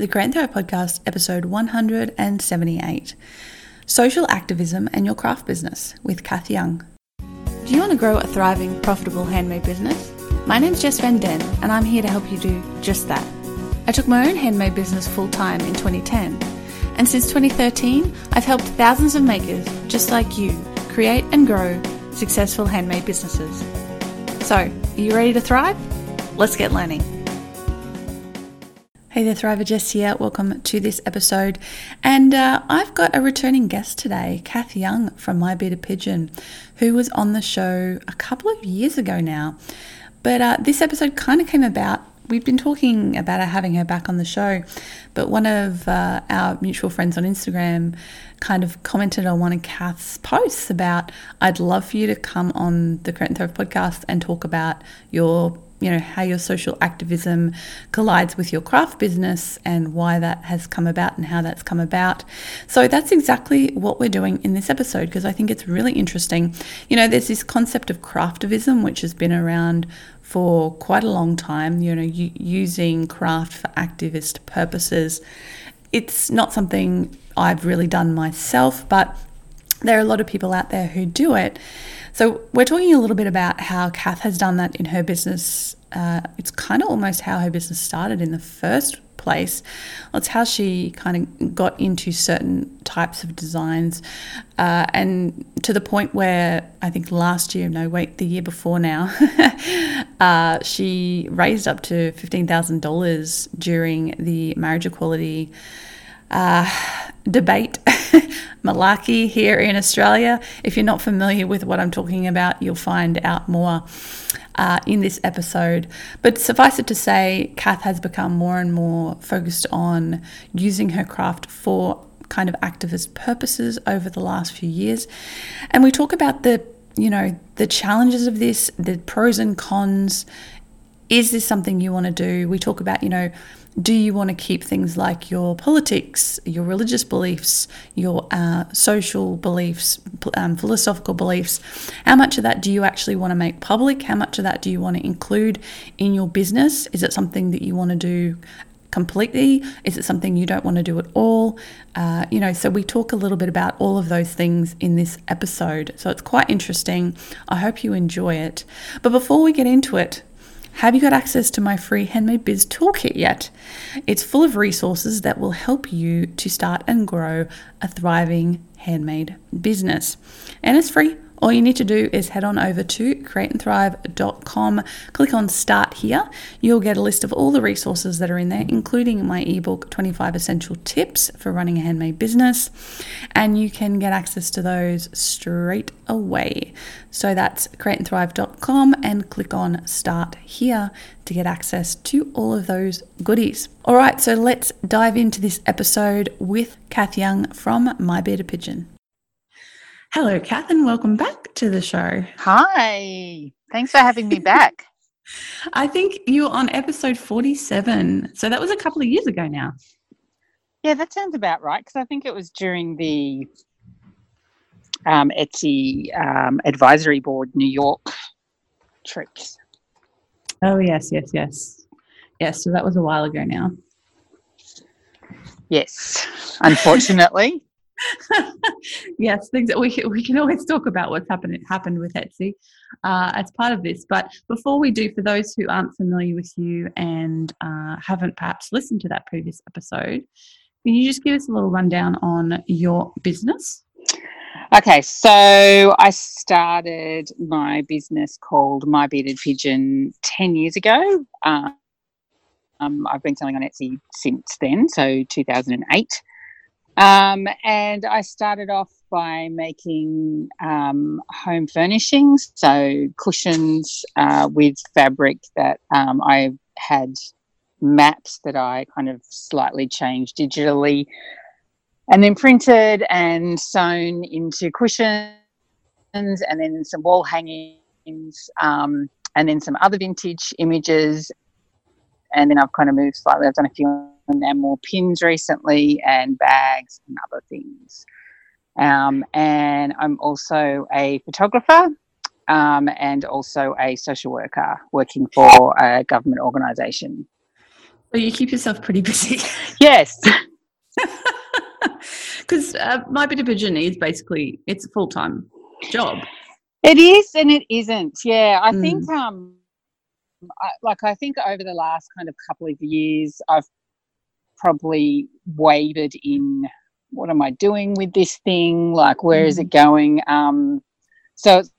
the Thrive Podcast, episode 178 Social Activism and Your Craft Business with Cath Young. Do you want to grow a thriving, profitable handmade business? My name's Jess Van Den, and I'm here to help you do just that. I took my own handmade business full time in 2010, and since 2013, I've helped thousands of makers just like you create and grow successful handmade businesses. So, are you ready to thrive? Let's get learning. Hey there, Thriver Jess here. Welcome to this episode. And uh, I've got a returning guest today, Cath Young from My Bearded Pigeon, who was on the show a couple of years ago now. But uh, this episode kind of came about. We've been talking about having her back on the show, but one of uh, our mutual friends on Instagram kind of commented on one of Cath's posts about, I'd love for you to come on the Create and Thrive podcast and talk about your you know how your social activism collides with your craft business and why that has come about and how that's come about. So that's exactly what we're doing in this episode because i think it's really interesting. You know there's this concept of craftivism which has been around for quite a long time you know using craft for activist purposes. It's not something i've really done myself but there are a lot of people out there who do it so, we're talking a little bit about how Cath has done that in her business. Uh, it's kind of almost how her business started in the first place. It's how she kind of got into certain types of designs, uh, and to the point where I think last year, no, wait, the year before now, uh, she raised up to $15,000 during the marriage equality. Uh, debate malarkey here in Australia. If you're not familiar with what I'm talking about, you'll find out more uh, in this episode. But suffice it to say, Cath has become more and more focused on using her craft for kind of activist purposes over the last few years. And we talk about the you know the challenges of this, the pros and cons. Is this something you want to do? We talk about, you know, do you want to keep things like your politics, your religious beliefs, your uh, social beliefs, um, philosophical beliefs? How much of that do you actually want to make public? How much of that do you want to include in your business? Is it something that you want to do completely? Is it something you don't want to do at all? Uh, you know, so we talk a little bit about all of those things in this episode. So it's quite interesting. I hope you enjoy it. But before we get into it, have you got access to my free Handmade Biz Toolkit yet? It's full of resources that will help you to start and grow a thriving handmade business. And it's free all you need to do is head on over to createandthrive.com, click on Start Here. You'll get a list of all the resources that are in there, including my ebook 25 Essential Tips for Running a Handmade Business, and you can get access to those straight away. So that's createandthrive.com and click on Start Here to get access to all of those goodies. All right, so let's dive into this episode with Cath Young from My Bearded Pigeon. Hello, Cath, and welcome back to the show. Hi. Thanks for having me back. I think you were on episode 47. So that was a couple of years ago now. Yeah, that sounds about right because I think it was during the um, Etsy um, Advisory Board New York trips. Oh, yes, yes, yes. Yes, so that was a while ago now. Yes, unfortunately. yes, things that we we can always talk about what's happened happened with Etsy uh, as part of this. But before we do, for those who aren't familiar with you and uh, haven't perhaps listened to that previous episode, can you just give us a little rundown on your business? Okay, so I started my business called My Bearded Pigeon 10 years ago. Um, I've been selling on Etsy since then, so 2008. Um, and I started off by making um, home furnishings, so cushions uh, with fabric that um, I had maps that I kind of slightly changed digitally and then printed and sewn into cushions and then some wall hangings um, and then some other vintage images. And then I've kind of moved slightly. I've done a few and more pins recently and bags and other things. Um, and I'm also a photographer um, and also a social worker working for a government organisation. So you keep yourself pretty busy. Yes. Because uh, my Bearded Pigeon is basically it's a full time job. It is and it isn't. Yeah, I Mm. think um, I, like I think over the last kind of couple of years, I've probably wavered in what am I doing with this thing? Like, where is Mm. it going? Um, so it's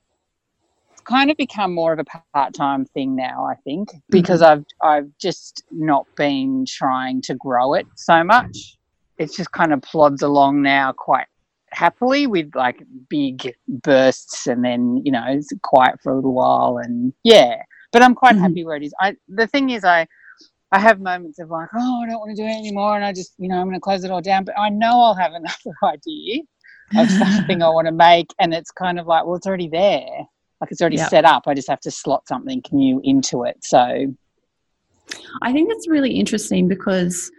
kind of become more of a part time thing now. I think because I've I've just not been trying to grow it so much. It's just kind of plods along now quite happily with like big bursts and then you know it's quiet for a little while and yeah but i'm quite Mhm. happy where it is i the thing is i i have moments of like oh i don't want to do it anymore and i just you know i'm going to close it all down but i know i'll have another idea of something i want to make and it's kind of like well it's already there like it's already Yep. set up i just have to slot something new into it so I think it's really interesting because,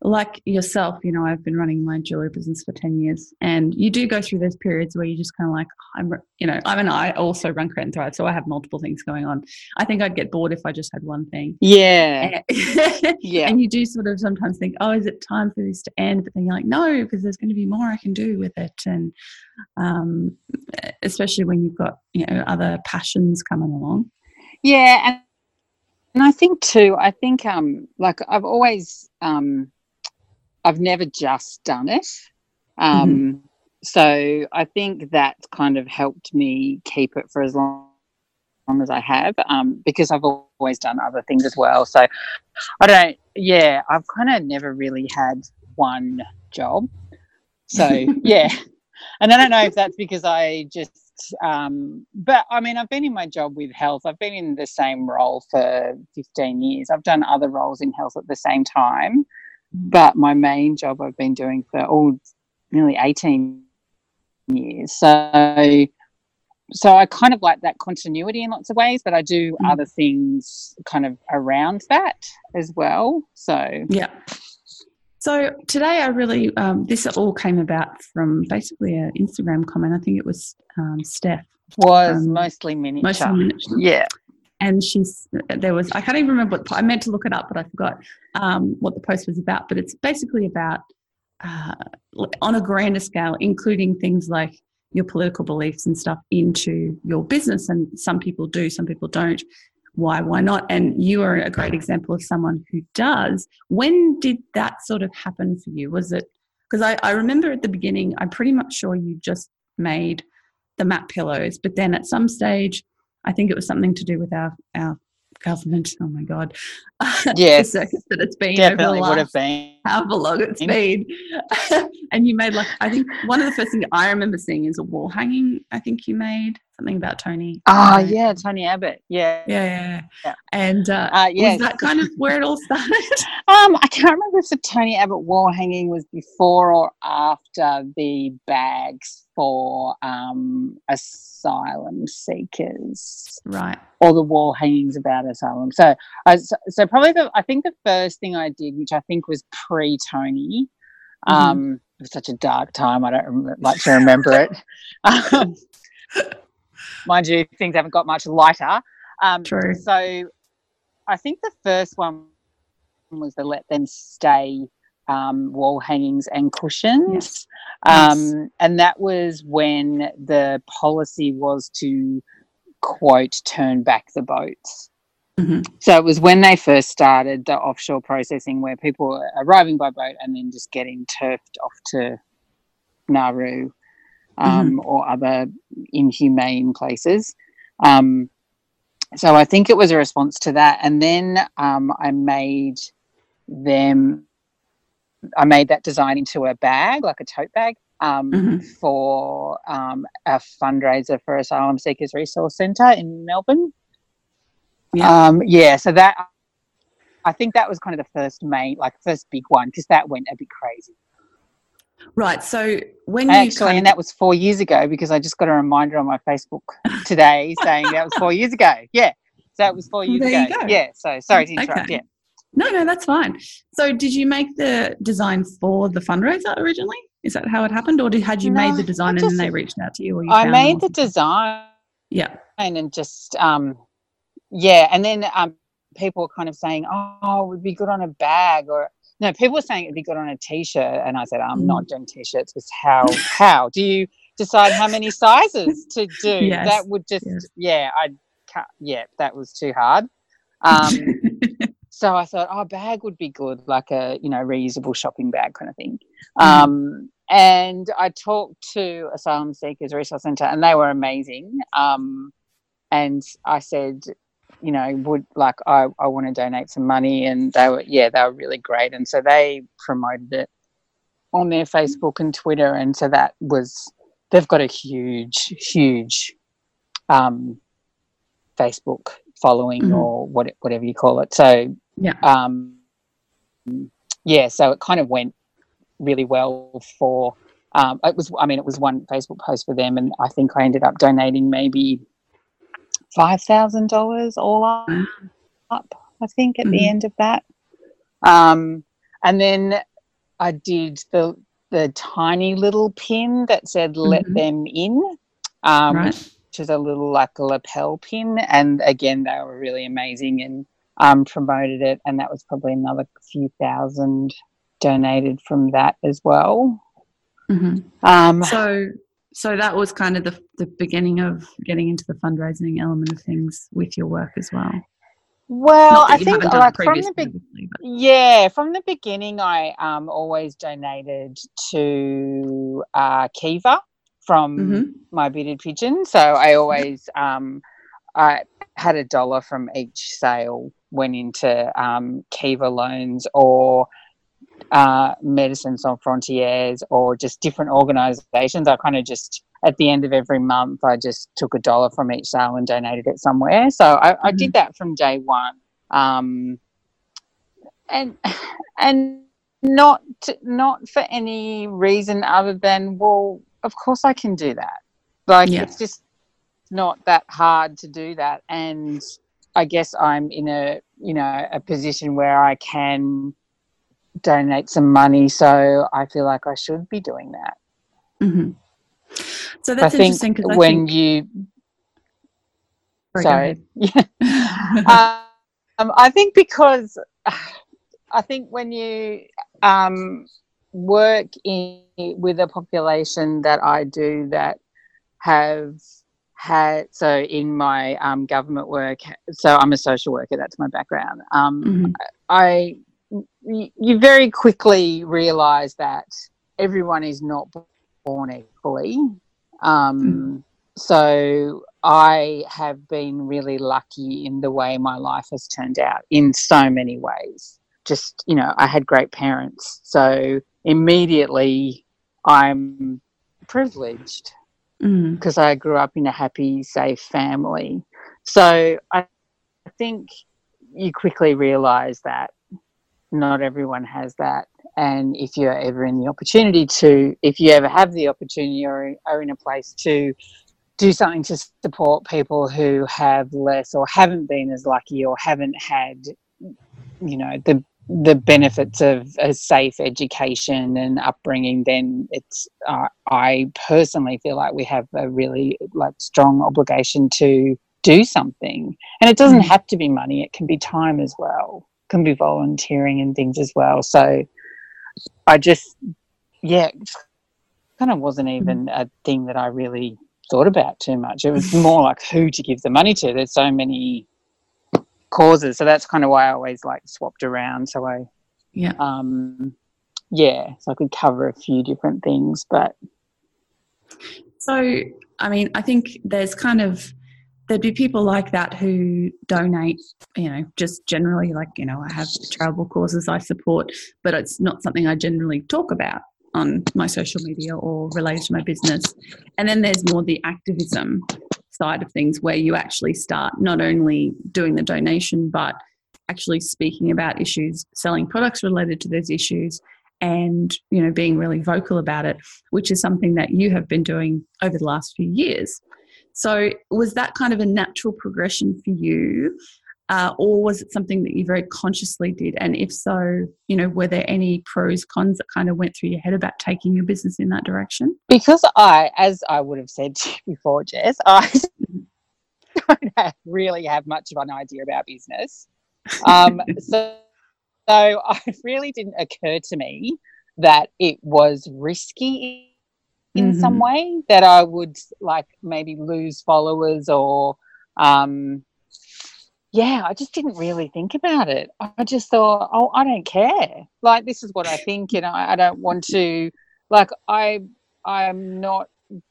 like yourself, you know, I've been running my jewelry business for 10 years, and you do go through those periods where you just kind of like, I'm, you know, I mean, I also run Create and Thrive, so I have multiple things going on. I think I'd get bored if I just had one thing. yeah And, yeah and you do sort of sometimes think, oh, is it time for this to end? But then you're like, no, because there's going to be more I can do with it. And um, especially when you've got, you know, other passions coming along. Yeah, and and I think too. I think um like I've always um I've never just done it. Um so I think that kind of helped me keep it for as long, long as I have um because I've always done other things as well. So I don't yeah, I've kind of never really had one job. So yeah. And I don't know if that's because I just um but I mean I've been in my job with health. I've been in the same role for 15 years. I've done other roles in health at the same time. But my main job I've been doing for all nearly 18 years. So so I kind of like that continuity in lots of ways, but I do Mm. other things kind of around that as well. So Yeah. So today, I really um, this all came about from basically an Instagram comment. I think it was um, Steph, was Um, mostly miniature. mostly miniature. yeah. And she's there was I can't even remember what I meant to look it up, but I forgot um, what the post was about. But it's basically about uh, on a grander scale, including things like your political beliefs and stuff into your business. And some people do, some people don't. Why? Why not? And you are a great example of someone who does. When did that sort of happen for you? Was it because I, I remember at the beginning, I'm pretty much sure you just made the mat pillows, but then at some stage, I think it was something to do with our our government. Oh my god, Yes. the circus that it's been Definitely over would have been. However long it's been. and you made like I think one of the first things I remember seeing is a wall hanging. I think you made something about Tony. Oh yeah, Tony Abbott. Yeah. yeah, yeah, yeah. Yeah. And uh, Uh, yes. was that kind of where it all started? Um, I can't remember if the Tony Abbott wall hanging was before or after the bags for um, asylum seekers right. or the wall hangings about asylum. So, I so, so probably the I think the first thing I did, which I think was pre Tony, Mhm. um, it was such a dark time. I don't rem- like to remember it. Um, mind you, things haven't got much lighter. Um, True. So, I think the first one was the let them stay um, wall hangings and cushions. Yes. Um, and that was when the policy was to quote turn back the boats. Mhm. So it was when they first started the offshore processing where people were arriving by boat and then just getting turfed off to Nauru um, or other inhumane places. Um, so I think it was a response to that. And then um, I made them, I made that design into a bag, like a tote bag. Um, Mhm. For um, a fundraiser for Asylum Seekers Resource Centre in Melbourne. Yeah. Um, yeah, so that I think that was kind of the first main, like first big one, because that went a bit crazy. Right. So when you Actually, and that was four years ago because I just got a reminder on my Facebook today saying that was four years ago. Yeah, so that was four years There you ago. go. Yeah, so sorry to interrupt. Okay. Yeah, No, no, that's fine. So, did you make the design for the fundraiser originally? Is that how it happened, or did, had you made the design I and then they reached out to you? Or you I them made the design Yeah. and just um, yeah, and then um, people were kind of saying, "Oh, it would be good on a bag," or no, people were saying it'd be good on a t-shirt, and I said, "I'm not Mm. doing t-shirts because how how do you decide how many sizes to do? Yes, That would just yes. yeah, I can't, yeah, that was too hard." Um, so I thought, oh, a bag would be good, like a you know reusable shopping bag kind of thing. Mhm. Um, and I talked to Asylum Seekers Resource Centre, and they were amazing. Um, and I said, you know, would like I, I want to donate some money, and they were yeah, they were really great, and so they promoted it on their Facebook and Twitter, and so that was they've got a huge, huge um, Facebook following Mhm. or what, whatever you call it. So Yeah. um, yeah, so it kind of went really well for. Um, it was, I mean, it was one Facebook post for them, and I think I ended up donating maybe five thousand dollars all up. I think, at Mhm. the end of that. Um, and then I did the the tiny little pin that said "Let Mhm. them in," um, Right. which is a little like a lapel pin. And again, they were really amazing and um, promoted it. And that was probably another few thousand donated from that as well. Mhm. Um, So, so that was kind of the the beginning of getting into the fundraising element of things with your work as well. well, I think like from the be- Yeah, from the beginning, I um, always donated to uh, Kiva from Mhm. my bearded pigeon. So I always um, I had a dollar from each sale went into um, Kiva loans or uh, Médecins Sans Frontières or just different organisations. I kind of just at the end of every month, I just took a dollar from each sale and donated it somewhere. So I, I did that from day one. Um, and and not not for any reason other than well of course i can do that like Yeah. it's just not that hard to do that and i guess i'm in a you know a position where i can donate some money so i feel like i should be doing that Mhm. So that's i think interesting because when think, you Sorry, yeah um, I think because I think when you um, work in with a population that I do that have had so in my um, government work, so I'm a social worker. That's my background. Um, Mhm. I you very quickly realise that everyone is not born equally. Um, So I have been really lucky in the way my life has turned out in so many ways. Just you know, I had great parents, so immediately I'm privileged because I grew up in a happy, safe family. So I I think you quickly realize that not everyone has that. And if you're ever in the opportunity to, if you ever have the opportunity or are in a place to do something to support people who have less or haven't been as lucky or haven't had, you know, the the benefits of a safe education and upbringing, then it's. Uh, I personally feel like we have a really like strong obligation to do something, and it doesn't Mm. have to be money; it can be time as well. Can be volunteering and things as well. So, I just, yeah, kind of wasn't even a thing that I really thought about too much. It was more like who to give the money to. There's so many causes, so that's kind of why I always like swapped around. So I, Yeah. um, yeah, so I could cover a few different things, but So, I mean, I think there's kind of there'd be people like that who donate, you know, just generally like, you know, I have charitable causes I support, but it's not something I generally talk about on my social media or related to my business. And then there's more the activism side of things where you actually start not only doing the donation, but actually speaking about issues, selling products related to those issues and, you know, being really vocal about it which is something that you have been doing over the last few years. So, was that kind of a natural progression for you, uh, or was it something that you very consciously did? And if so, you know, were there any pros, cons that kind of went through your head about taking your business in that direction? because I, as I would have said to you before, Jess, I don't have, really have much of an idea about business. Um, so, so it really didn't occur to me that it was risky in mm-hmm. some way that I would like maybe lose followers or um yeah, I just didn't really think about it. I just thought, oh, I don't care. Like this is what I think, and I, I don't want to. Like I, I'm not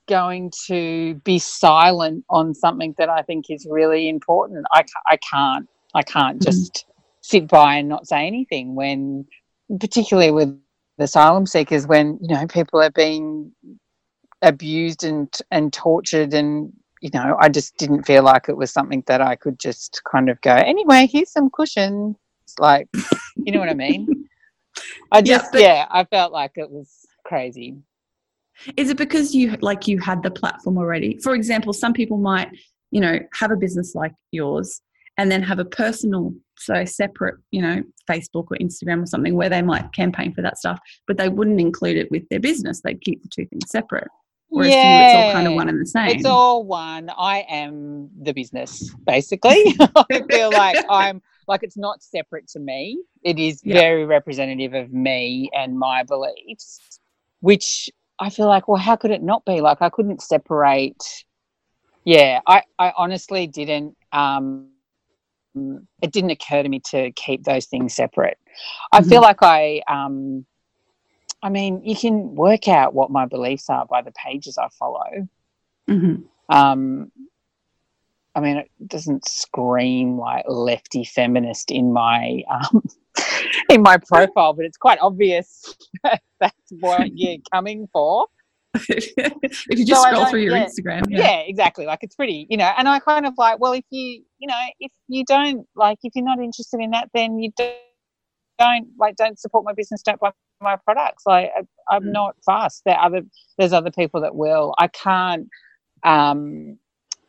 going to be silent on something that I think is really important. I, I can't. I can't mm-hmm. just sit by and not say anything when, particularly with asylum seekers, when you know people are being abused and and tortured and you know i just didn't feel like it was something that i could just kind of go anyway here's some cushions like you know what i mean? I just yeah, but- yeah i felt like it was crazy. Is it because you like you had the platform already? For example some people might you know have a business like yours and then have a personal so separate you know facebook or instagram or something where they might campaign for that stuff but they wouldn't include it with their business. They'd keep the two things separate Whereas yeah, you, it's all kind of one and the same. It's all one. I am the business, basically. I feel like I'm like it's not separate to me. It is yeah. very representative of me and my beliefs, which I feel like, well, how could it not be? Like I couldn't separate. Yeah, I, I honestly didn't um it didn't occur to me to keep those things separate. I mm-hmm. feel like I um I mean, you can work out what my beliefs are by the pages I follow. Mm-hmm. Um, I mean, it doesn't scream like lefty feminist in my um, in my profile, but it's quite obvious that's what you're coming for. if you just so scroll through your yeah, Instagram, yeah. yeah, exactly. Like it's pretty, you know. And I kind of like, well, if you, you know, if you don't like, if you're not interested in that, then you don't don't like don't support my business don't buy my products. Like I, am mm. not fast there other there's other people that will. I can't um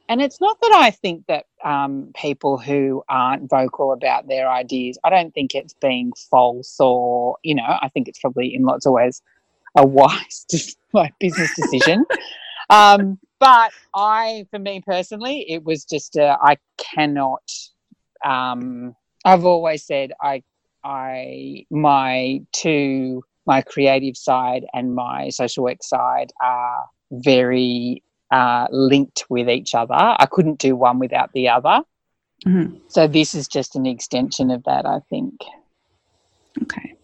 and it's not that i think that um people who aren't vocal about their ideas i don't think it's being false or you know i think it's probably in lots of ways a wise like business decision. Um but i for me personally it was just a, I cannot um I've always said I I my two my creative side and my social work side are very uh, linked with each other. I couldn't do one without the other. Mm-hmm. So this is just an extension of that, I think. Okay.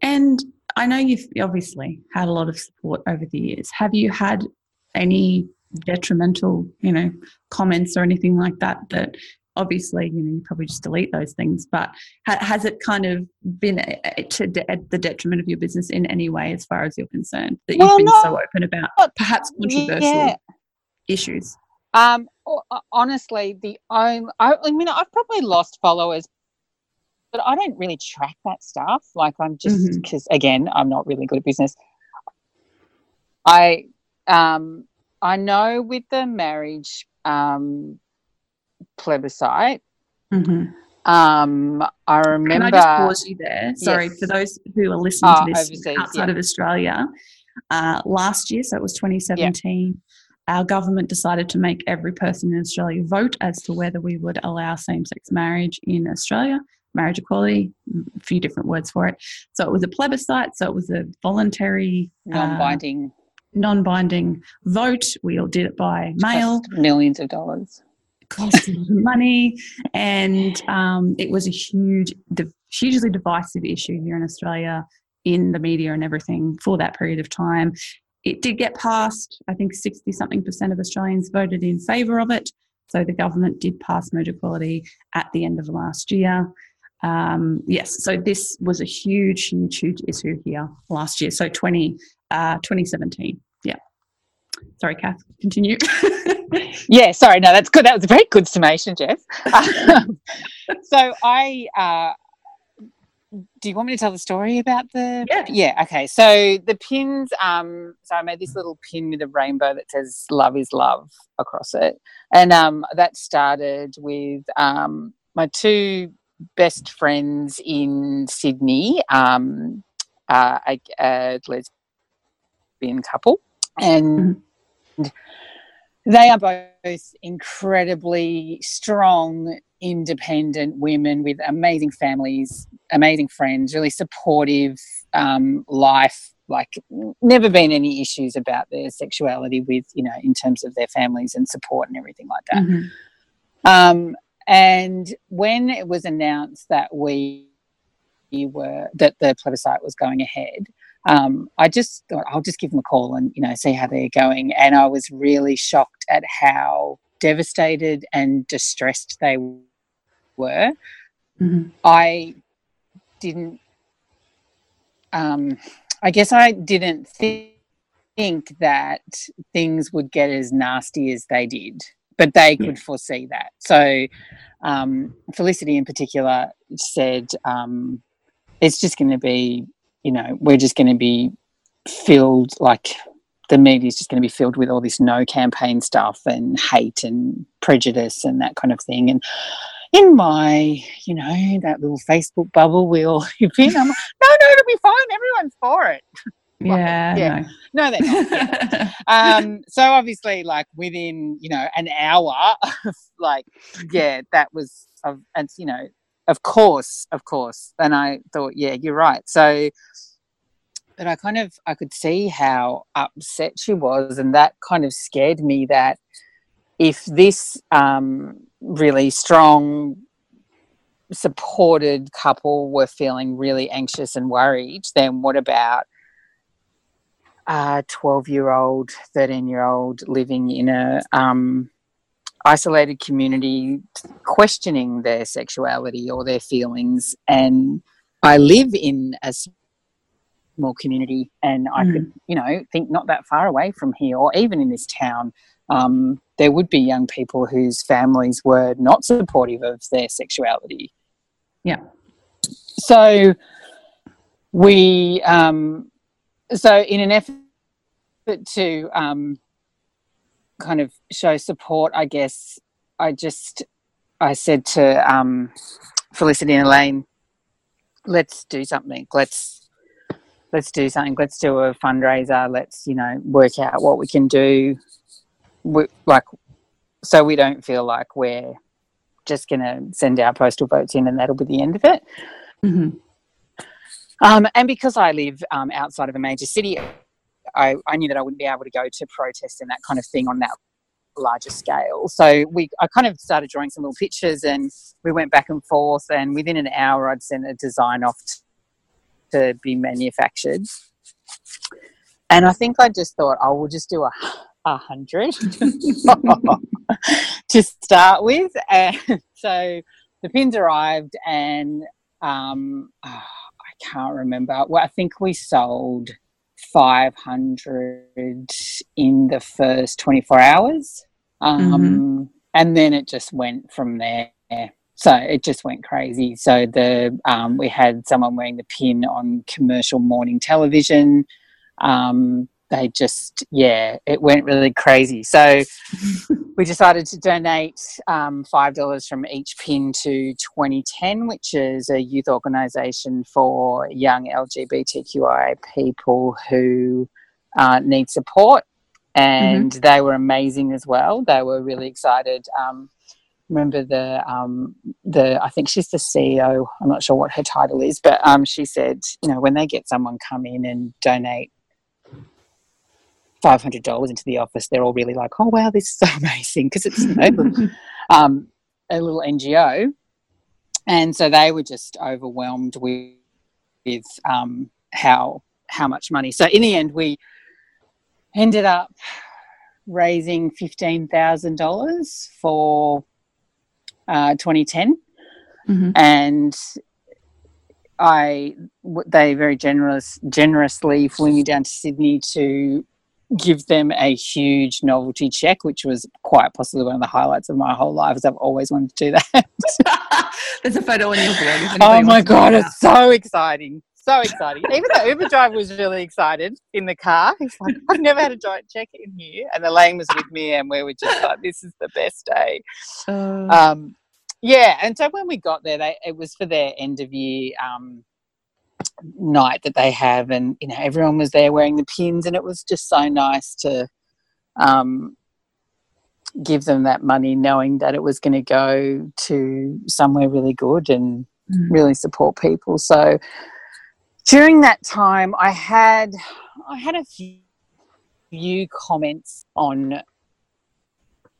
And I know you've obviously had a lot of support over the years. Have you had any detrimental, you know, comments or anything like that that obviously you know you probably just delete those things but ha- has it kind of been a, to de- at the detriment of your business in any way as far as you're concerned that you've been so open about perhaps controversial yeah. issues um honestly the only I, I mean i've probably lost followers but i don't really track that stuff like i'm just because mm-hmm. again i'm not really good at business i um i know with the marriage um plebiscite. Mm-hmm. Um, I remember. Can I just pause you there? Sorry yes. for those who are listening oh, to this overseas, outside yeah. of Australia. Uh, last year, so it was 2017. Yeah. Our government decided to make every person in Australia vote as to whether we would allow same sex marriage in Australia, marriage equality, a few different words for it. So it was a plebiscite, so it was a voluntary, non binding. Uh, non binding vote. We all did it by mail. millions of dollars cost a lot of money, and um, it was a huge, hugely divisive issue here in Australia in the media and everything for that period of time. It did get passed. I think 60 something percent of Australians voted in favour of it. So the government did pass marriage equality at the end of last year. Um, yes, so this was a huge, huge, huge issue here last year. So 20, uh, 2017. Sorry, Cath, continue. yeah, sorry, no, that's good. That was a very good summation, Jess. Um, so I, uh, do you want me to tell the story about the? Yeah. Yeah. Okay. So the pins. Um. So I made this little pin with a rainbow that says "Love is love" across it, and um, that started with um my two best friends in Sydney, um, uh, a, a lesbian couple, and. Mm-hmm they are both incredibly strong, independent women with amazing families, amazing friends, really supportive um, life. Like, never been any issues about their sexuality with, you know, in terms of their families and support and everything like that. Mhm. Um, and when it was announced that we were that the plebiscite was going ahead, um, I just thought I'll just give them a call and you know see how they're going. And I was really shocked at how devastated and distressed they were. Mhm. I didn't. Um, I guess I didn't thi- think that things would get as nasty as they did, but they Yeah. could foresee that. So, um, Felicity in particular said, um, "It's just going to be, you know, we're just going to be filled like." The media is just going to be filled with all this no campaign stuff and hate and prejudice and that kind of thing. And in my, you know, that little Facebook bubble we all live in, I'm like, no, no, it'll be fine. Everyone's for it. Yeah. yeah. No, they're not. Yeah. um, so obviously, like within, you know, an hour, of, like, yeah, that was, of, and you know, of course, of course. And I thought, yeah, you're right. So, but I kind of, I could see how upset she was, and that kind of scared me that if this um, really strong supported couple were feeling really anxious and worried, then what about a 12 year old, 13 year old living in a um, isolated community questioning their sexuality or their feelings? And I live in a small community and I could, you know, think not that far away from here or even in this town. Um, there would be young people whose families were not supportive of their sexuality. Yeah. So we, um, so in an effort to um, kind of show support, I guess I just I said to um, Felicity and Elaine, let's do something. Let's let's do something. Let's do a fundraiser. Let's you know work out what we can do. We, like so we don't feel like we're just going to send our postal votes in and that'll be the end of it. Mhm. Um, and because I live um, outside of a major city, I, I knew that I wouldn't be able to go to protests and that kind of thing on that larger scale. So we, I kind of started drawing some little pictures, and we went back and forth. And within an hour, I'd sent a design off to be manufactured. And I think I just thought, I will just do a, a hundred to start with. And so the pins arrived, and um, I can't remember. Well, I think we sold 500 in the first 24 hours. Um, And then it just went from there. So it just went crazy. So the um, we had someone wearing the pin on commercial morning television. Um, they just yeah, it went really crazy. So we decided to donate um, five dollars from each pin to Twenty10, which is a youth organisation for young LGBTQI people who uh, need support, and they were amazing as well. They were really excited. Um, remember the um, the I think she's the CEO. I'm not sure what her title is, but um, she said, you know, when they get someone come in and donate five hundred dollars into the office, they're all really like, "Oh wow, this is so amazing!" Because it's you know, um, a little NGO, and so they were just overwhelmed with with um, how how much money. So in the end, we ended up raising fifteen thousand dollars for uh, Twenty10, Mhm. and I they very generous generously flew me down to Sydney to give them a huge novelty check, which was quite possibly one of the highlights of my whole life. As I've always wanted to do that. There's a photo on your blog. oh my god, it's so exciting! So exciting. Even the Uber driver was really excited in the car. He's like, "I've never had a giant check in here," and Elaine was with me, and we were just like, "This is the best day." Uh, um, yeah, and so when we got there, they it was for their end of year um, night that they have, and you know everyone was there wearing the pins, and it was just so nice to um, give them that money knowing that it was going to go to somewhere really good and Mm. really support people. So during that time, I had I had a few comments on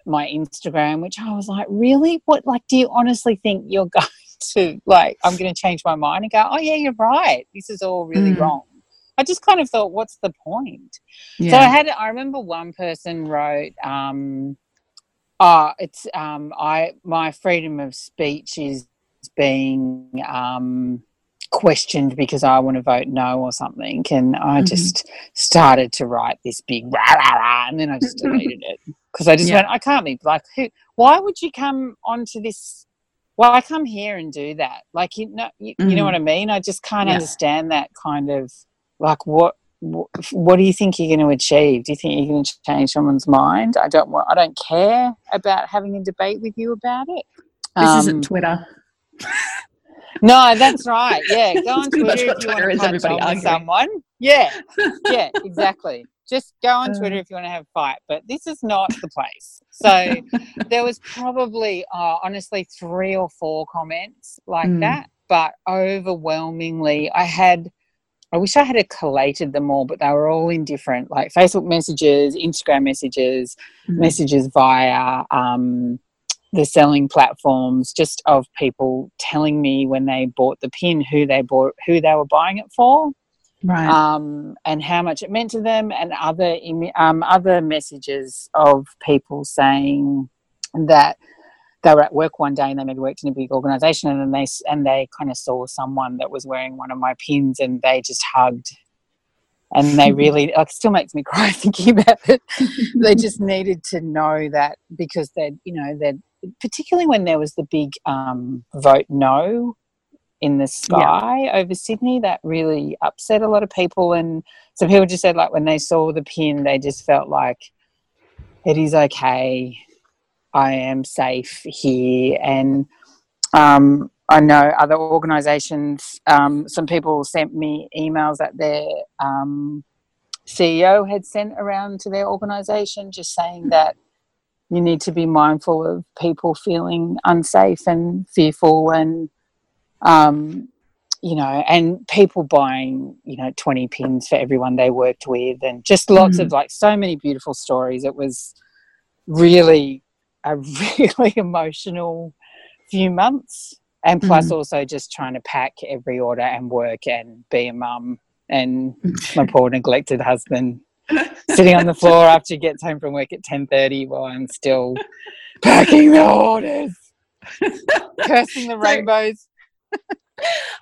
my Instagram, which I was like, really? What? Like, do you honestly think you're going to like? I'm going to change my mind and go, oh yeah, you're right. This is all really Mm. wrong. I just kind of thought, what's the point? Yeah. So I had I remember one person wrote um oh it's um I my freedom of speech is being um questioned because I want to vote no or something and I Mhm. just started to write this big rah rah rah and then I just deleted it because I just Yeah. went I can't be like who why would you come onto this why come here and do that like you know you, you know what I mean I just can't Yeah. understand that kind of like what what, do you think you're going to achieve? Do you think you're going to change someone's mind? I don't want. I don't care about having a debate with you about it. this Um, isn't Twitter. no, that's right. Yeah, go on much Twitter if you want Twitter to is, punch everybody on someone. Yeah, yeah, exactly. Just go on Uh. Twitter if you want to have a fight, but this is not the place. So there was probably, uh, honestly, three or four comments like Mm. that, but overwhelmingly, I had. I wish I had collated them all, but they were all in different, like Facebook messages, Instagram messages, Mm. messages via um, the selling platforms, just of people telling me when they bought the pin who they bought, who they were buying it for, Right. um, and how much it meant to them, and other um, other messages of people saying that they were at work one day and they maybe worked in a big organization and then they and they kind of saw someone that was wearing one of my pins and they just hugged and they really like it still makes me cry thinking about it they just needed to know that because they you know they particularly when there was the big um, vote no in the sky over Sydney that really upset a lot of people and some people just said like when they saw the pin they just felt like it is okay. I am safe here. And um, I know other organisations um, some people sent me emails that their um, CEO had sent around to their organisation just saying that you need to be mindful of people feeling unsafe and fearful and um, you know and people buying you know 20 pins for everyone they worked with and just lots of like so many beautiful stories. It was really a really emotional few months. And plus also just trying to pack every order and work and be a mum and my poor neglected husband sitting on the floor after he gets home from work at 10.30 while i'm still packing the orders cursing the So- rainbows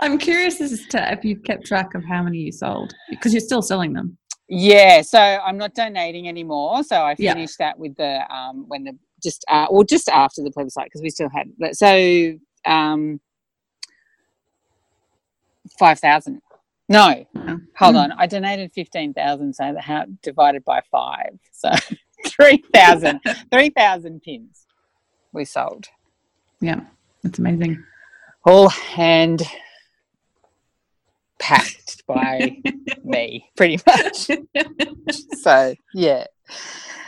I'm curious as to if you've kept track of how many you sold because you're still selling them. yeah so i'm not donating anymore so i Yeah. finished that with the um when the just uh, or just after the plebiscite because we still had but so um 5000 no Wow. hold Mm. on i donated 15000 so the how divided by five so 3000 3000 pins we sold Yeah, that's amazing. All hand packed by me pretty much so yeah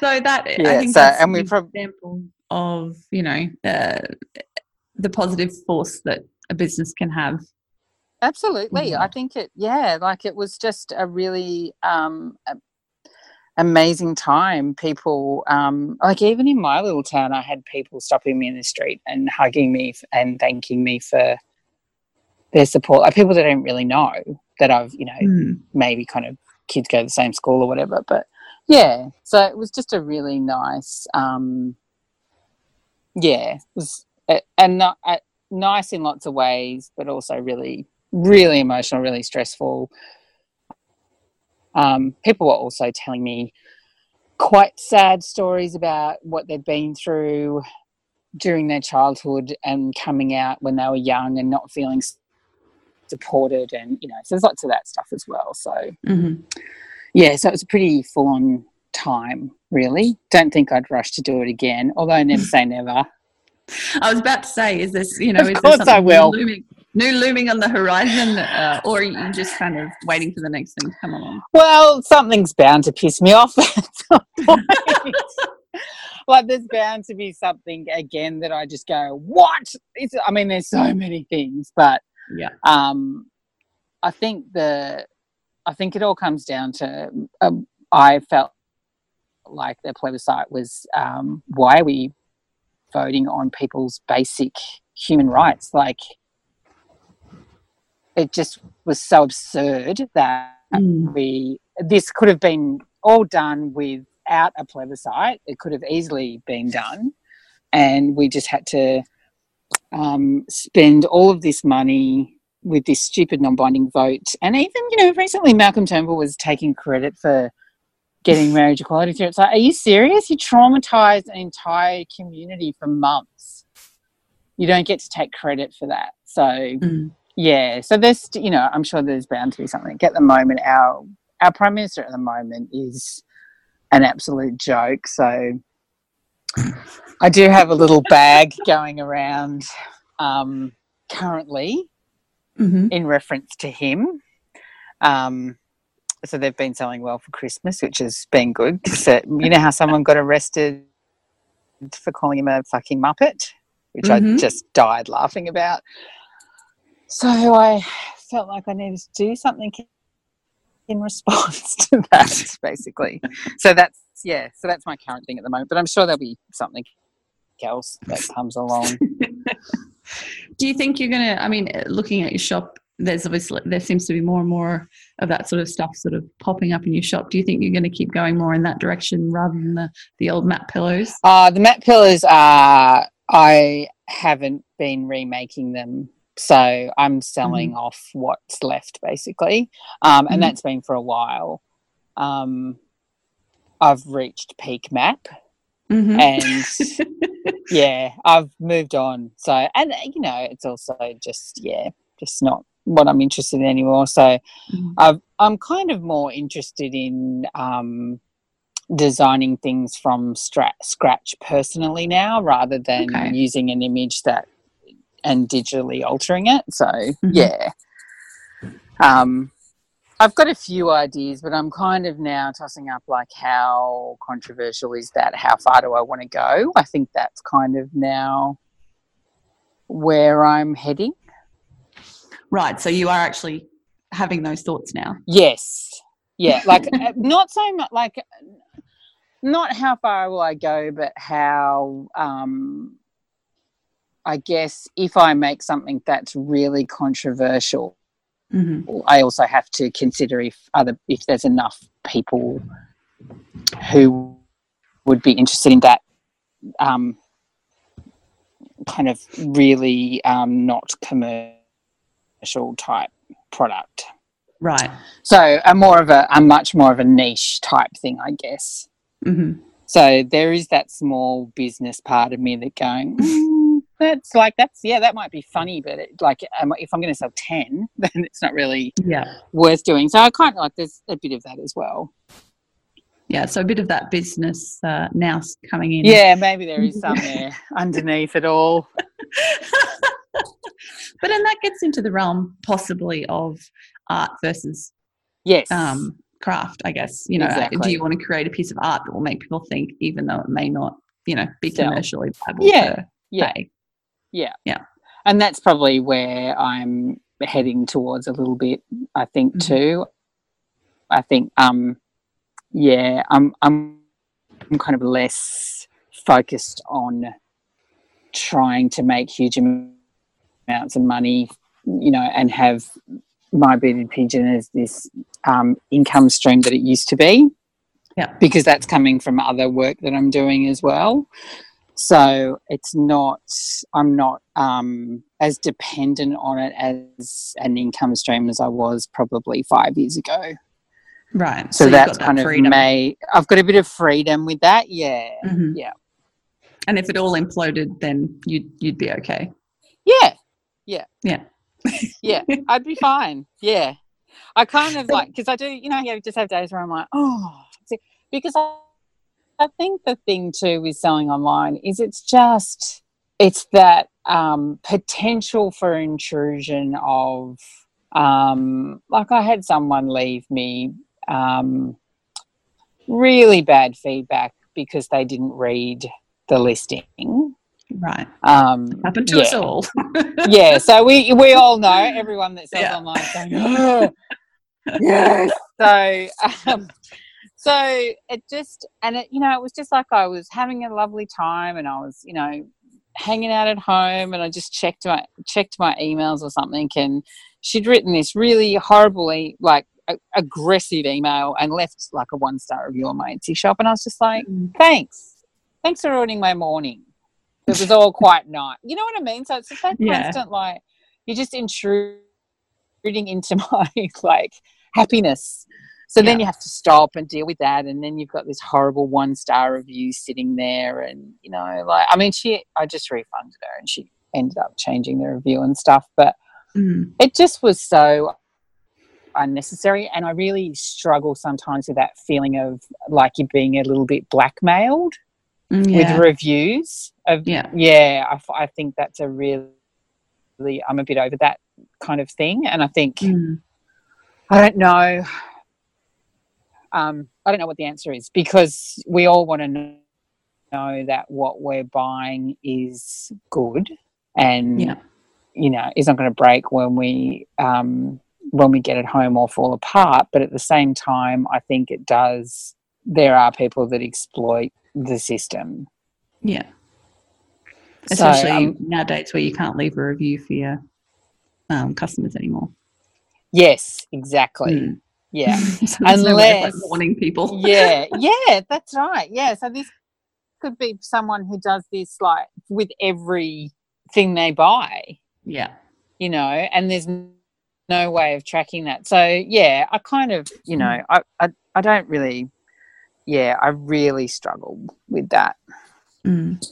So that I Yeah, think so- that's and an we prob- example of you know uh, the positive force that a business can have. Absolutely. I Mhm. think it, yeah, like it was just a really um, amazing time. People, um, like even in my little town, I had people stopping me in the street and hugging me f- and thanking me for their support. Like people that I don't really know that I've, you know, Mm. maybe kind of kids go to the same school or whatever. But yeah, so it was just a really nice, um, yeah, it was a, a, no- a nice in lots of ways, but also really, really emotional, really stressful. Um, people were also telling me quite sad stories about what they'd been through during their childhood and coming out when they were young and not feeling supported and you know so there's lots of that stuff as well so Mhm. yeah so it was a pretty full on time really don't think i'd rush to do it again although I never say never I was about to say, is this you know, Of is course I will. Looming, new looming on the horizon, uh, or are you just kind of waiting for the next thing to come along? well something's bound to piss me off at some point. like there's bound to be something again that I just go, what? It's, I mean, there's so many things, but Yeah. um, I think the, I think it all comes down to, um, I felt like the plebiscite was, um, why are we voting on people's basic human rights? Like, it just was so absurd that Mm. we this could have been all done without a plebiscite. It could have easily been done, and we just had to um, spend all of this money with this stupid non-binding vote. And even you know, recently Malcolm Turnbull was taking credit for getting marriage equality through. It's like, are you serious? You traumatized an entire community for months. You don't get to take credit for that. So Mm. Yeah, so there's you know I'm sure there's bound to be something. At the moment, our our prime minister at the moment is an absolute joke. So I do have a little bag going around um, currently hmm in reference to him. Um, so they've been selling well for Christmas, which has been good. uh, you know how someone got arrested for calling him a fucking muppet, which Mhm. I just died laughing about. So I felt like I needed to do something in response to that, basically. So that's yeah. So that's my current thing at the moment. But I'm sure there'll be something else that comes along. Do you think you're gonna? I mean, looking at your shop, there's obviously there seems to be more and more of that sort of stuff sort of popping up in your shop. Do you think you're going to keep going more in that direction rather than the the old mat pillows? Uh, the mat pillows are, I haven't been remaking them. So I'm selling off what's left basically. Um, and Mhm. that's been for a while. Um, I've reached peak map Mm-hmm. and yeah, I've moved on. So, and you know, it's also just, yeah, just not what I'm interested in anymore. So Mhm. I've, I'm kind of more interested in um, designing things from stra- scratch personally now rather than Okay. using an image that and digitally altering it. So Mhm. yeah. Um, I've got a few ideas, but I'm kind of now tossing up like how controversial is that? How far do I want to go? I think that's kind of now where I'm heading. Right. So you are actually having those thoughts now. Yes. Yeah. Like uh, not so much like not how far will I go, but how um I guess if I make something that's really controversial, Mm-hmm. I also have to consider if other if there's enough people who would be interested in that um, kind of really um, not commercial type product. Right. So a more of a, a much more of a niche type thing, I guess. Mm-hmm. So there is that small business part of me that going, "Mm, that's like that's yeah, that might be funny, but it, like um, if I'm going to sell ten, then it's not really Yeah. worth doing. So I kind of like there's a bit of that as well. Yeah. So a bit of that business uh, now coming in. Yeah, maybe there is some there underneath it all. But then that gets into the realm possibly of art versus Yes. um, craft, I guess. You know, uh, do you want to create a piece of art that will make people think, even though it may not, you know, be commercially viable Yeah, to yeah. Yeah. and that's probably where I'm heading towards a little bit. I think Mhm. too. I think, um, yeah, I'm I'm I'm kind of less focused on trying to make huge amounts of money, you know, and have my bearded pigeon as this um, income stream that it used to be. Yeah. because that's coming from other work that I'm doing as well. So it's not, I'm not um, as dependent on it as an income stream as I was probably five years ago. Right. So, you've that's that kind of freedom. may, I've got a bit of freedom with that. Yeah. Mhm. yeah. And if it all imploded, then you'd you'd be okay. Yeah. Yeah. Yeah. yeah. I'd be fine. Yeah. I kind of like, because I do, you know, you just have days where I'm like, oh, because I, I think the thing too with selling online is it's just, it's that um, potential for intrusion of, um, like I had someone leave me um, really bad feedback because they didn't read the listing. Right. Um, Happened to yeah. us all. yeah, so we we all know everyone that sells Yeah. online is going, "Oh, yes. So um, so it just and it you know it was just like I was having a lovely time and I was you know hanging out at home and I just checked my checked my emails or something. And she'd written this really horribly like a- aggressive email and left like a one star review on my Etsy shop. And I was just like Mm. thanks. Thanks for ruining my morning. It was all quite nice. You know what I mean? So it's just that Yeah. constant like you're just intruding into my like happiness so then you have to stop and deal with that and then you've got this horrible one star review sitting there and you know like i mean she i just refunded her and she ended up changing the review and stuff but Mm. it just was so unnecessary and i really struggle sometimes with that feeling of like you're being a little bit blackmailed Mm, Yeah. with reviews of yeah. yeah I, I think that's a really i'm a bit over that kind of thing and i think Mm. I don't know. Um, I don't know what the answer is because we all want to know, know that what we're buying is good and Yeah. you know is not going to break when we um, when we get it home or fall apart. But at the same time, I think it does. There are people that exploit the system. Yeah. So, Especially um, nowadays where you can't leave a review for your um, customers anymore. yes, exactly. Mm. Yeah. so there's no way of, like, Unless- warning people. yeah, yeah, that's right. Yeah, so this could be someone who does this like with everything they buy, yeah. you know, and there's no way of tracking that. So yeah, I kind of, you know, I I, I don't really, yeah, I really struggle with that, Mm.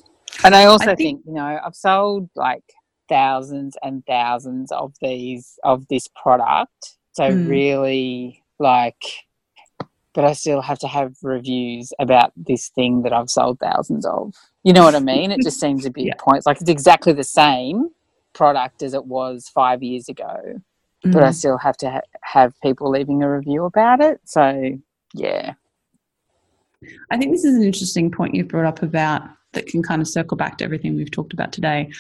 and I also think- think, you know, I've sold like thousands and thousands of these of this product, so Mm. really like but I still have to have reviews about this thing that I've sold thousands of. You know what I mean? It just seems a bit Yeah. points. Like it's exactly the same product as it was five years ago, but I Mm. still have to ha- have people leaving a review about it. So yeah, I think this is an interesting point you've brought up about that can kind of circle back to everything we've talked about today.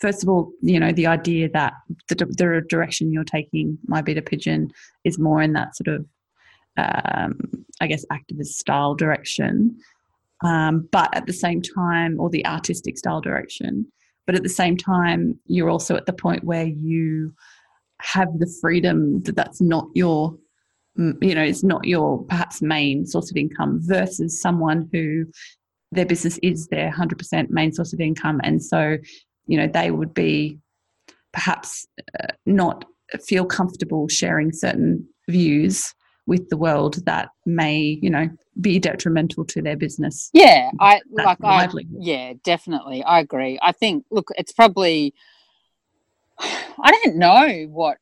First of all, you know, the idea that the, the direction you're taking My Bearded Pigeon is more in that sort of, um, I guess, activist style direction. Um, but at the same time, or the artistic style direction, but at the same time, you're also at the point where you have the freedom that that's not your you know it's not your perhaps main source of income versus someone who their business is their 100% main source of income and so you know they would be perhaps uh, not feel comfortable sharing certain views with the world that may you know be detrimental to their business yeah. I That's like I yeah, definitely. I agree. I think look, it's probably I don't know what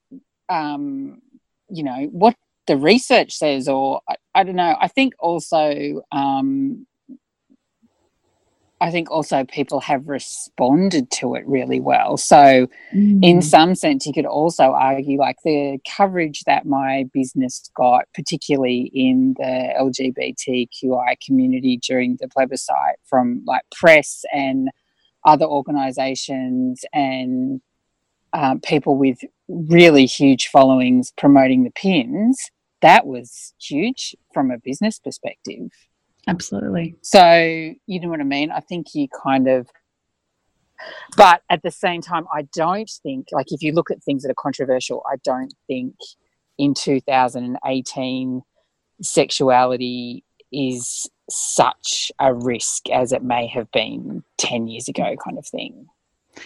um you know what the research says or I, I don't know. I think also um I think also people have responded to it really well. So in Mm. some sense, you could also argue like the coverage that my business got, particularly in the LGBTQI community during the plebiscite, from like press and other organisations and um, people with really huge followings promoting the pins, that was huge from a business perspective. Absolutely So, you know what I mean? I think you kind of, but at the same time, I don't think, like, if you look at things that are controversial, I don't think in 2018 sexuality is such a risk as it may have been 10 years ago, kind of thing.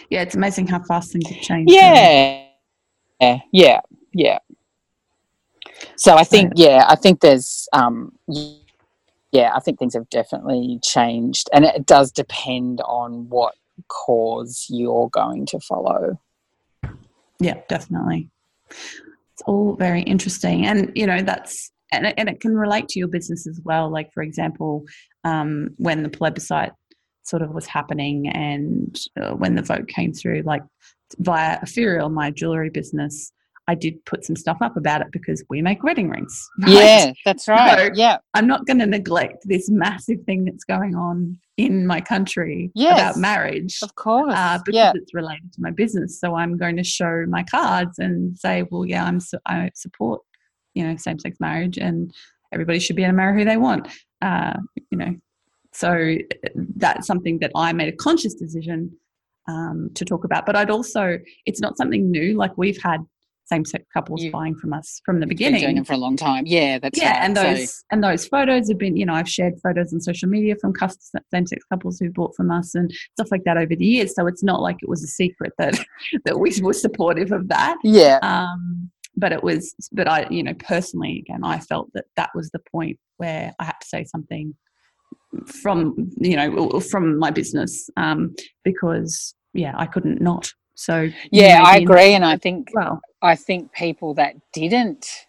yeah it's amazing how fast things have changed. Yeah. Yeah. Yeah. Yeah. So I think, yeah, I think there's, um, yeah, I think things have definitely changed, and it does depend on what cause you're going to follow. Yeah, definitely. It's all very interesting, and you know that's and it, and it can relate to your business as well. Like for example, um, when the plebiscite sort of was happening, and uh, when the vote came through, like via Ethereal, my jewelry business, I did put some stuff up about it because we make wedding rings. Right? Yeah, that's right. So yeah. I'm not going to neglect this massive thing that's going on in my country yes, about marriage. Of course. Uh, because yeah. it's related to my business. So I'm going to show my cards and say, well, yeah, I'm su- I support, you know, same sex marriage and everybody should be able to marry who they want. Uh, you know, so that's something that I made a conscious decision um, to talk about. But I'd also, it's not something new. Like we've had same-sex couples you, buying from us from the beginning. doing it for a long time. Yeah, that's yeah. Right. And those so. and those photos have been, you know, I've shared photos on social media from same-sex couples who bought from us and stuff like that over the years. So it's not like it was a secret that that we were supportive of that. Yeah. Um, but it was, but I, you know, personally, again, I felt that that was the point where I had to say something from you know from my business um, because yeah I couldn't not so yeah I agree and I think well I think people that didn't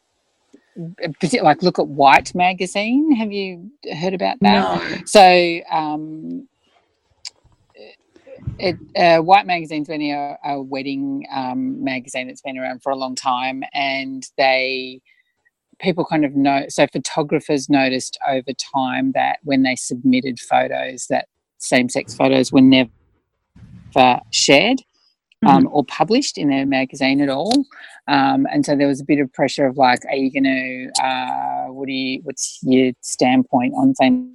like look at White magazine have you heard about that no. so um, it, uh, White Magazine's been a, a wedding um, magazine that's been around for a long time, and they people kind of know so photographers noticed over time that when they submitted photos that same-sex photos were never shared um, mm-hmm. or published in their magazine at all um, and so there was a bit of pressure of like are you going to uh, what do you what's your standpoint on same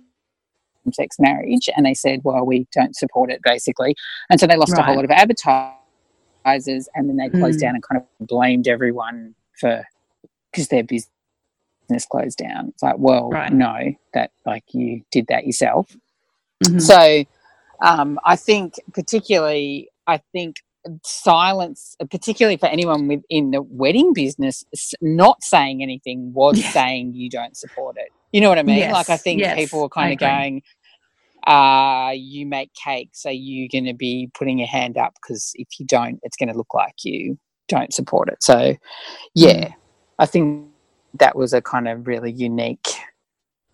sex marriage and they said well we don't support it basically and so they lost right. a whole lot of advertisers and then they closed mm. down and kind of blamed everyone for because their business business closed down. It's like, well, right. no, that like you did that yourself. Mm-hmm. So um, I think particularly, I think silence, particularly for anyone within the wedding business, not saying anything was yeah. saying you don't support it. You know what I mean? Yes. Like I think yes. people were kind of going, uh, you make cakes, are you going to be putting your hand up? Because if you don't, it's going to look like you don't support it. So, yeah, mm. I think that was a kind of really unique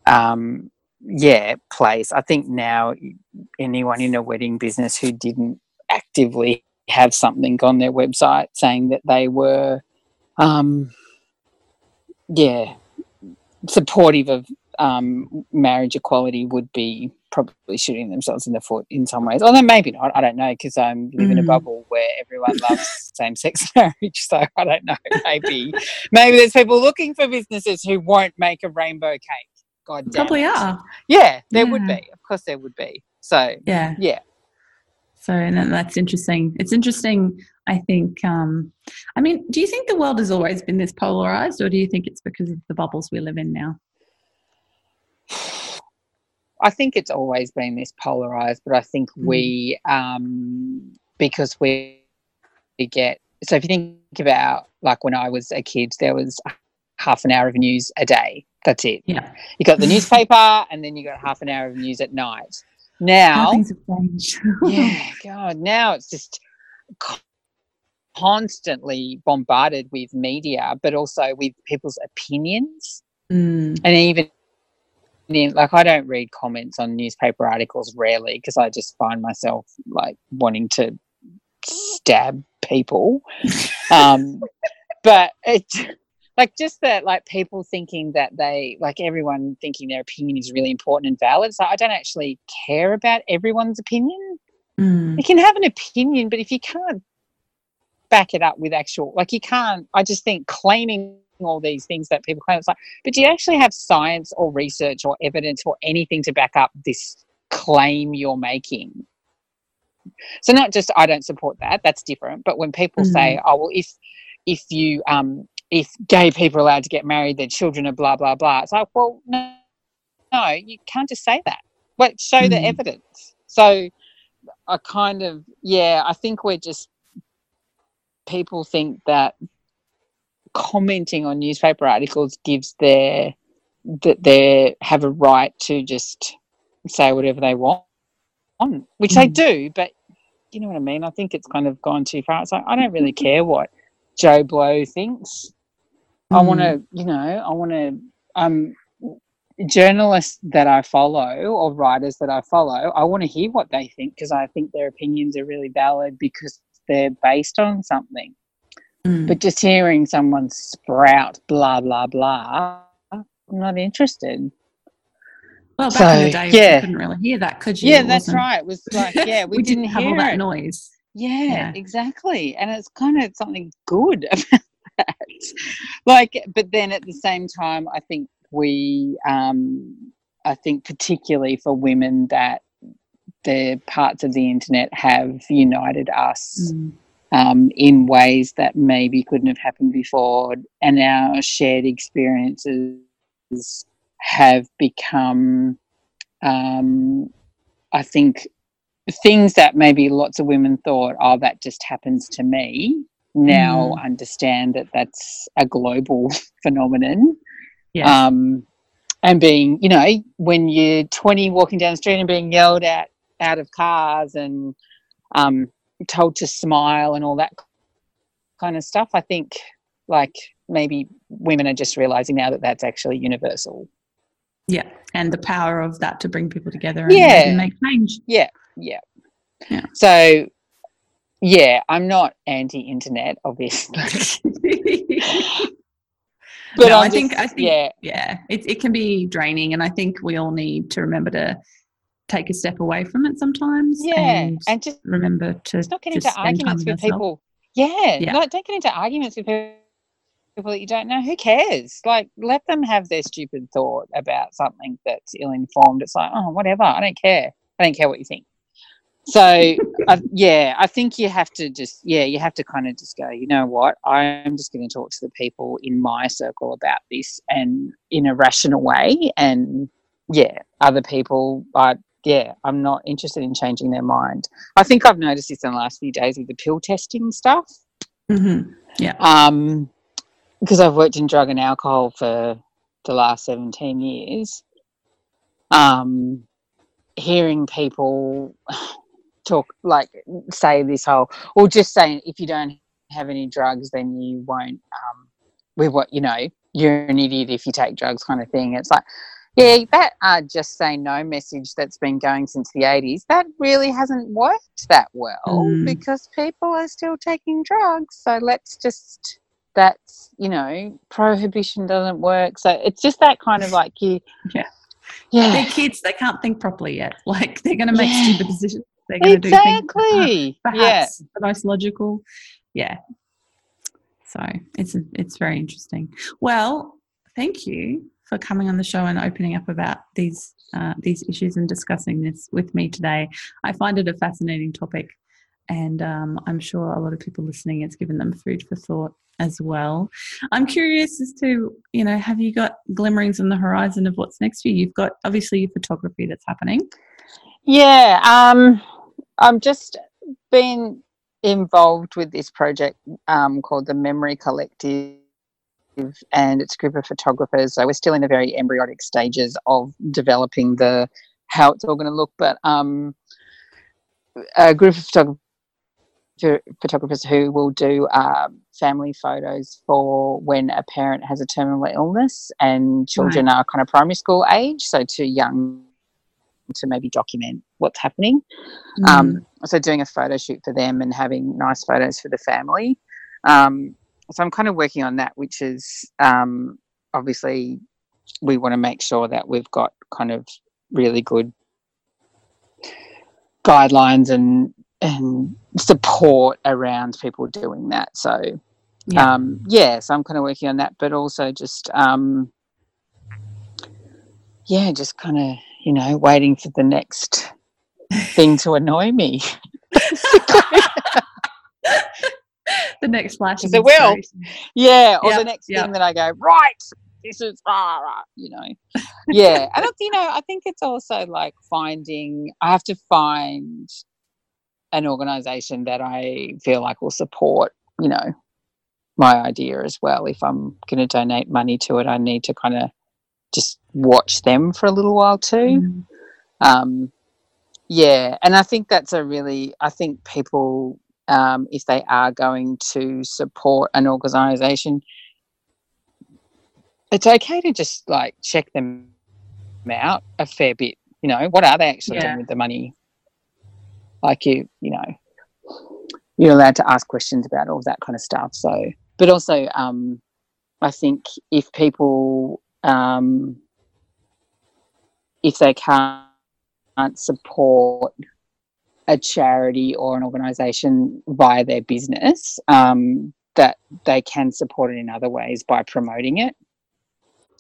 um, yeah place i think now anyone in a wedding business who didn't actively have something on their website saying that they were um, yeah supportive of um, marriage equality would be probably shooting themselves in the foot in some ways. Although maybe not. I don't know because I am live mm. in a mm. bubble where everyone loves same-sex marriage. So I don't know. Maybe maybe there's people looking for businesses who won't make a rainbow cake. God damn Probably it. are. Yeah, there yeah. would be. Of course, there would be. So yeah, yeah. So and that's interesting. It's interesting. I think. Um, I mean, do you think the world has always been this polarized, or do you think it's because of the bubbles we live in now? I think it's always been this polarized, but I think mm. we, um, because we, we get, so if you think about like when I was a kid, there was half an hour of news a day. That's it. Yeah. You got the newspaper and then you got half an hour of news at night. Now, things have changed. yeah, God, now it's just constantly bombarded with media, but also with people's opinions. Mm. And even like I don't read comments on newspaper articles rarely because I just find myself like wanting to stab people. um, but it like just that like people thinking that they like everyone thinking their opinion is really important and valid. So I don't actually care about everyone's opinion. Mm. You can have an opinion, but if you can't back it up with actual like you can't I just think claiming all these things that people claim. It's like, but do you actually have science or research or evidence or anything to back up this claim you're making? So not just I don't support that. That's different. But when people mm-hmm. say, oh well, if if you um if gay people are allowed to get married, their children are blah blah blah. It's like, well, no, no, you can't just say that. But show mm-hmm. the evidence. So I kind of yeah, I think we're just people think that commenting on newspaper articles gives their that they have a right to just say whatever they want, which mm. they do, but you know what I mean? I think it's kind of gone too far. It's like I don't really care what Joe Blow thinks. I want to, you know, I want to um journalists that I follow or writers that I follow, I want to hear what they think because I think their opinions are really valid because they're based on something. Mm. But just hearing someone sprout blah blah blah, I'm not interested. well, back in the so, day, yeah. you couldn't really hear that, could you? Yeah, that's right. It was like, yeah, we, we didn't, have hear all that it. noise. Yeah, Yeah. exactly. And it's kind of something good about that. Like, but then at the same time, I think we, um, I think particularly for women that the parts of the internet have united us Mm. um, in ways that maybe couldn't have happened before, and our shared experiences have become, um, I think, things that maybe lots of women thought, oh, that just happens to me. Now understand that that's a global phenomenon. Yes. Um, and being, you know, when you're 20 walking down the street and being yelled at out of cars and um, told to smile and all that kind of stuff, I think like maybe women are just realizing now that that's actually universal. yeah. And the power of that to bring people together and, Yeah. and make change. Yeah, yeah. Yeah. So, yeah, I'm not anti-internet, obviously, but No, I'm think- just- I think- yeah, yeah, it, it can be draining. And I think we all need to remember to take a step away from it sometimes. yeah, And, and just remember to Let's not get just into arguments with ourselves. people. Yeah, Yeah. no, don't get into arguments with people people that you don't know. Who cares? Like, let them have their stupid thought about something that's ill-informed. It's like, oh, whatever. I don't care. I don't care what you think. So, I, yeah, I think you have to just, yeah, you have to kind of just go. You know what? I'm just going to talk to the people in my circle about this, and in a rational way. And yeah, other people, I yeah, I'm not interested in changing their mind. I think I've noticed this in the last few days with the pill testing stuff. Mhm. Yeah. Um, because I've worked in drug and alcohol for the last 17 years. Um, hearing people talk like say this whole or just saying if you don't have any drugs then you won't um with what you know you're an idiot if you take drugs kind of thing it's like yeah that uh, just say no message that's been going since the 80s that really hasn't worked that well Mm. because people are still taking drugs so let's just that's you know prohibition doesn't work so it's just that kind of like you Yeah. yeah They're kids, they can't think properly yet. Like they're going to make Yeah. stupid decisions. They're going to do things exactly yeah perhaps the most logical. Yeah. So it's it's very interesting. Well, thank you for coming on the show and opening up about these uh, these issues and discussing this with me today. I find it a fascinating topic, and um, I'm sure a lot of people listening, it's given them food for thought as well. I'm curious as to you know, have you got glimmerings on the horizon of what's next for you? You've got obviously your photography that's happening. Yeah, um, I'm just been involved with this project um, called the Memory Collective, and it's a group of photographers. So we're still in the very embryonic stages of developing the how it's all going to look, but um, a group of photog- photographers who will do um, family photos for when a parent has a terminal illness and children are kind of primary school age, so too young to maybe document what's happening. Mm. Um, so doing a photo shoot for them and having nice photos for the family. Um, so I'm kind of working on that, which is um, obviously we want to make sure that we've got kind of really good guidelines and and support around people doing that. So Yeah. um, yeah, so I'm kind of working on that, but also just um, yeah, just kind of you know waiting for the next thing to annoy me. the next flash. of it will. Yeah, or Yep, the next yep. thing that I go, right, this is rah, rah, you know. Yeah. and it's, you know, I think it's also like finding I have to find an organization that I feel like will support, you know, my idea as well. If I'm gonna donate money to it, I need to kind of just watch them for a little while too Mm. um, yeah and i think that's a really i think people um, if they are going to support an organization it's okay to just like check them out a fair bit you know what are they actually Yeah. doing with the money like you you know you're allowed to ask questions about all that kind of stuff. So, but also, um, I think if people, um, if they can't support a charity or an organisation via their business, um, that they can support it in other ways by promoting it.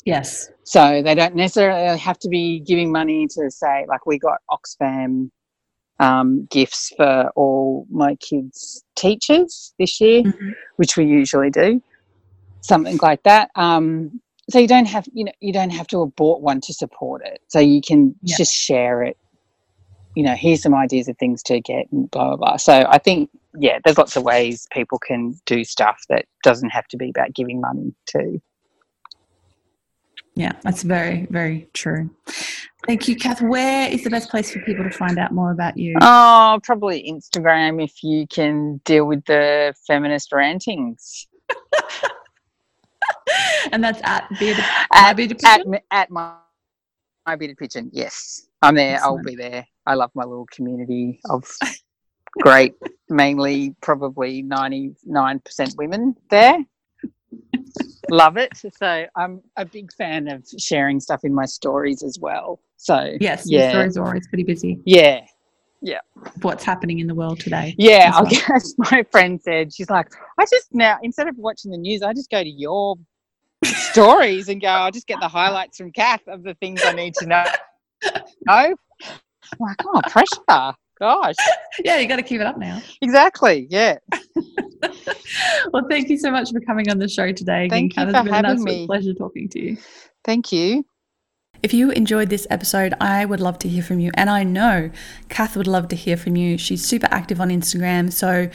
Yes. So they don't necessarily have to be giving money to say, like, we got Oxfam um, gifts for all my kids' teachers this year, mm-hmm. which we usually do, something like that. Um, so you don't have, you know, you don't have to have bought one to support it. So you can yeah. just share it. You know, here's some ideas of things to get, and blah blah blah. So I think, yeah, there's lots of ways people can do stuff that doesn't have to be about giving money to. Yeah, that's very, very true. Thank you, Cath. Where is the best place for people to find out more about you? Oh, probably Instagram if you can deal with the feminist rantings. and that's at bearded, at, bearded pigeon? At, at my, my bearded pigeon, yes. I'm there. Excellent. I'll be there. I love my little community of great, mainly probably 99% women there love it. So I'm a big fan of sharing stuff in my stories as well. So yes, yeah. stories are always pretty busy. Yeah. Yeah. What's happening in the world today? Yeah, well. I guess my friend said she's like, I just now instead of watching the news, I just go to your stories and go, I'll just get the highlights from Cath of the things I need to know. No. Like, oh, pressure. Gosh. Yeah, you got to keep it up now. Exactly. Yeah. well, thank you so much for coming on the show today. Thank you for having me. Pleasure talking to you. Thank you. If you enjoyed this episode, I would love to hear from you. And I know Cath would love to hear from you. She's super active on Instagram. So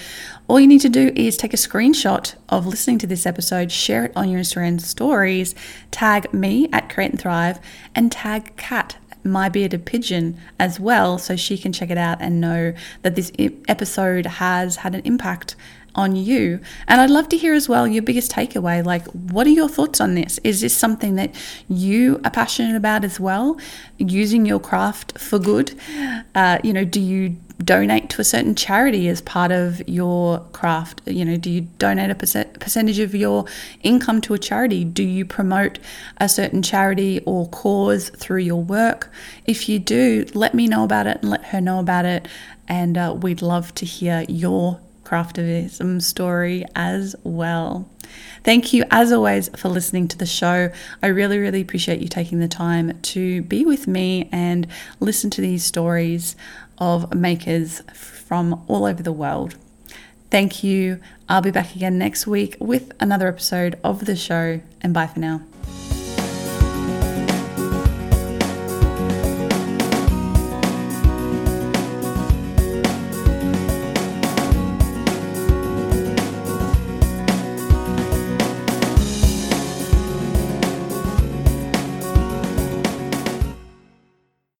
all you need to do is take a screenshot of listening to this episode, share it on your Instagram stories, tag me at Create and Thrive, and tag Cath my bearded pigeon as well so she can check it out and know that this episode has had an impact on you. And I'd love to hear as well your biggest takeaway. Like, what are your thoughts on this? Is this something that you are passionate about as well? Using your craft for good? Uh, you know, do you donate to a certain charity as part of your craft? You know, do you donate a percent, percentage of your income to a charity? Do you promote a certain charity or cause through your work? If you do, let me know about it and let her know about it. And uh, we'd love to hear your craftivism story as well. Thank you, as always, for listening to the show. I really, really appreciate you taking the time to be with me and listen to these stories of makers from all over the world. Thank you. I'll be back again next week with another episode of the show, and bye for now.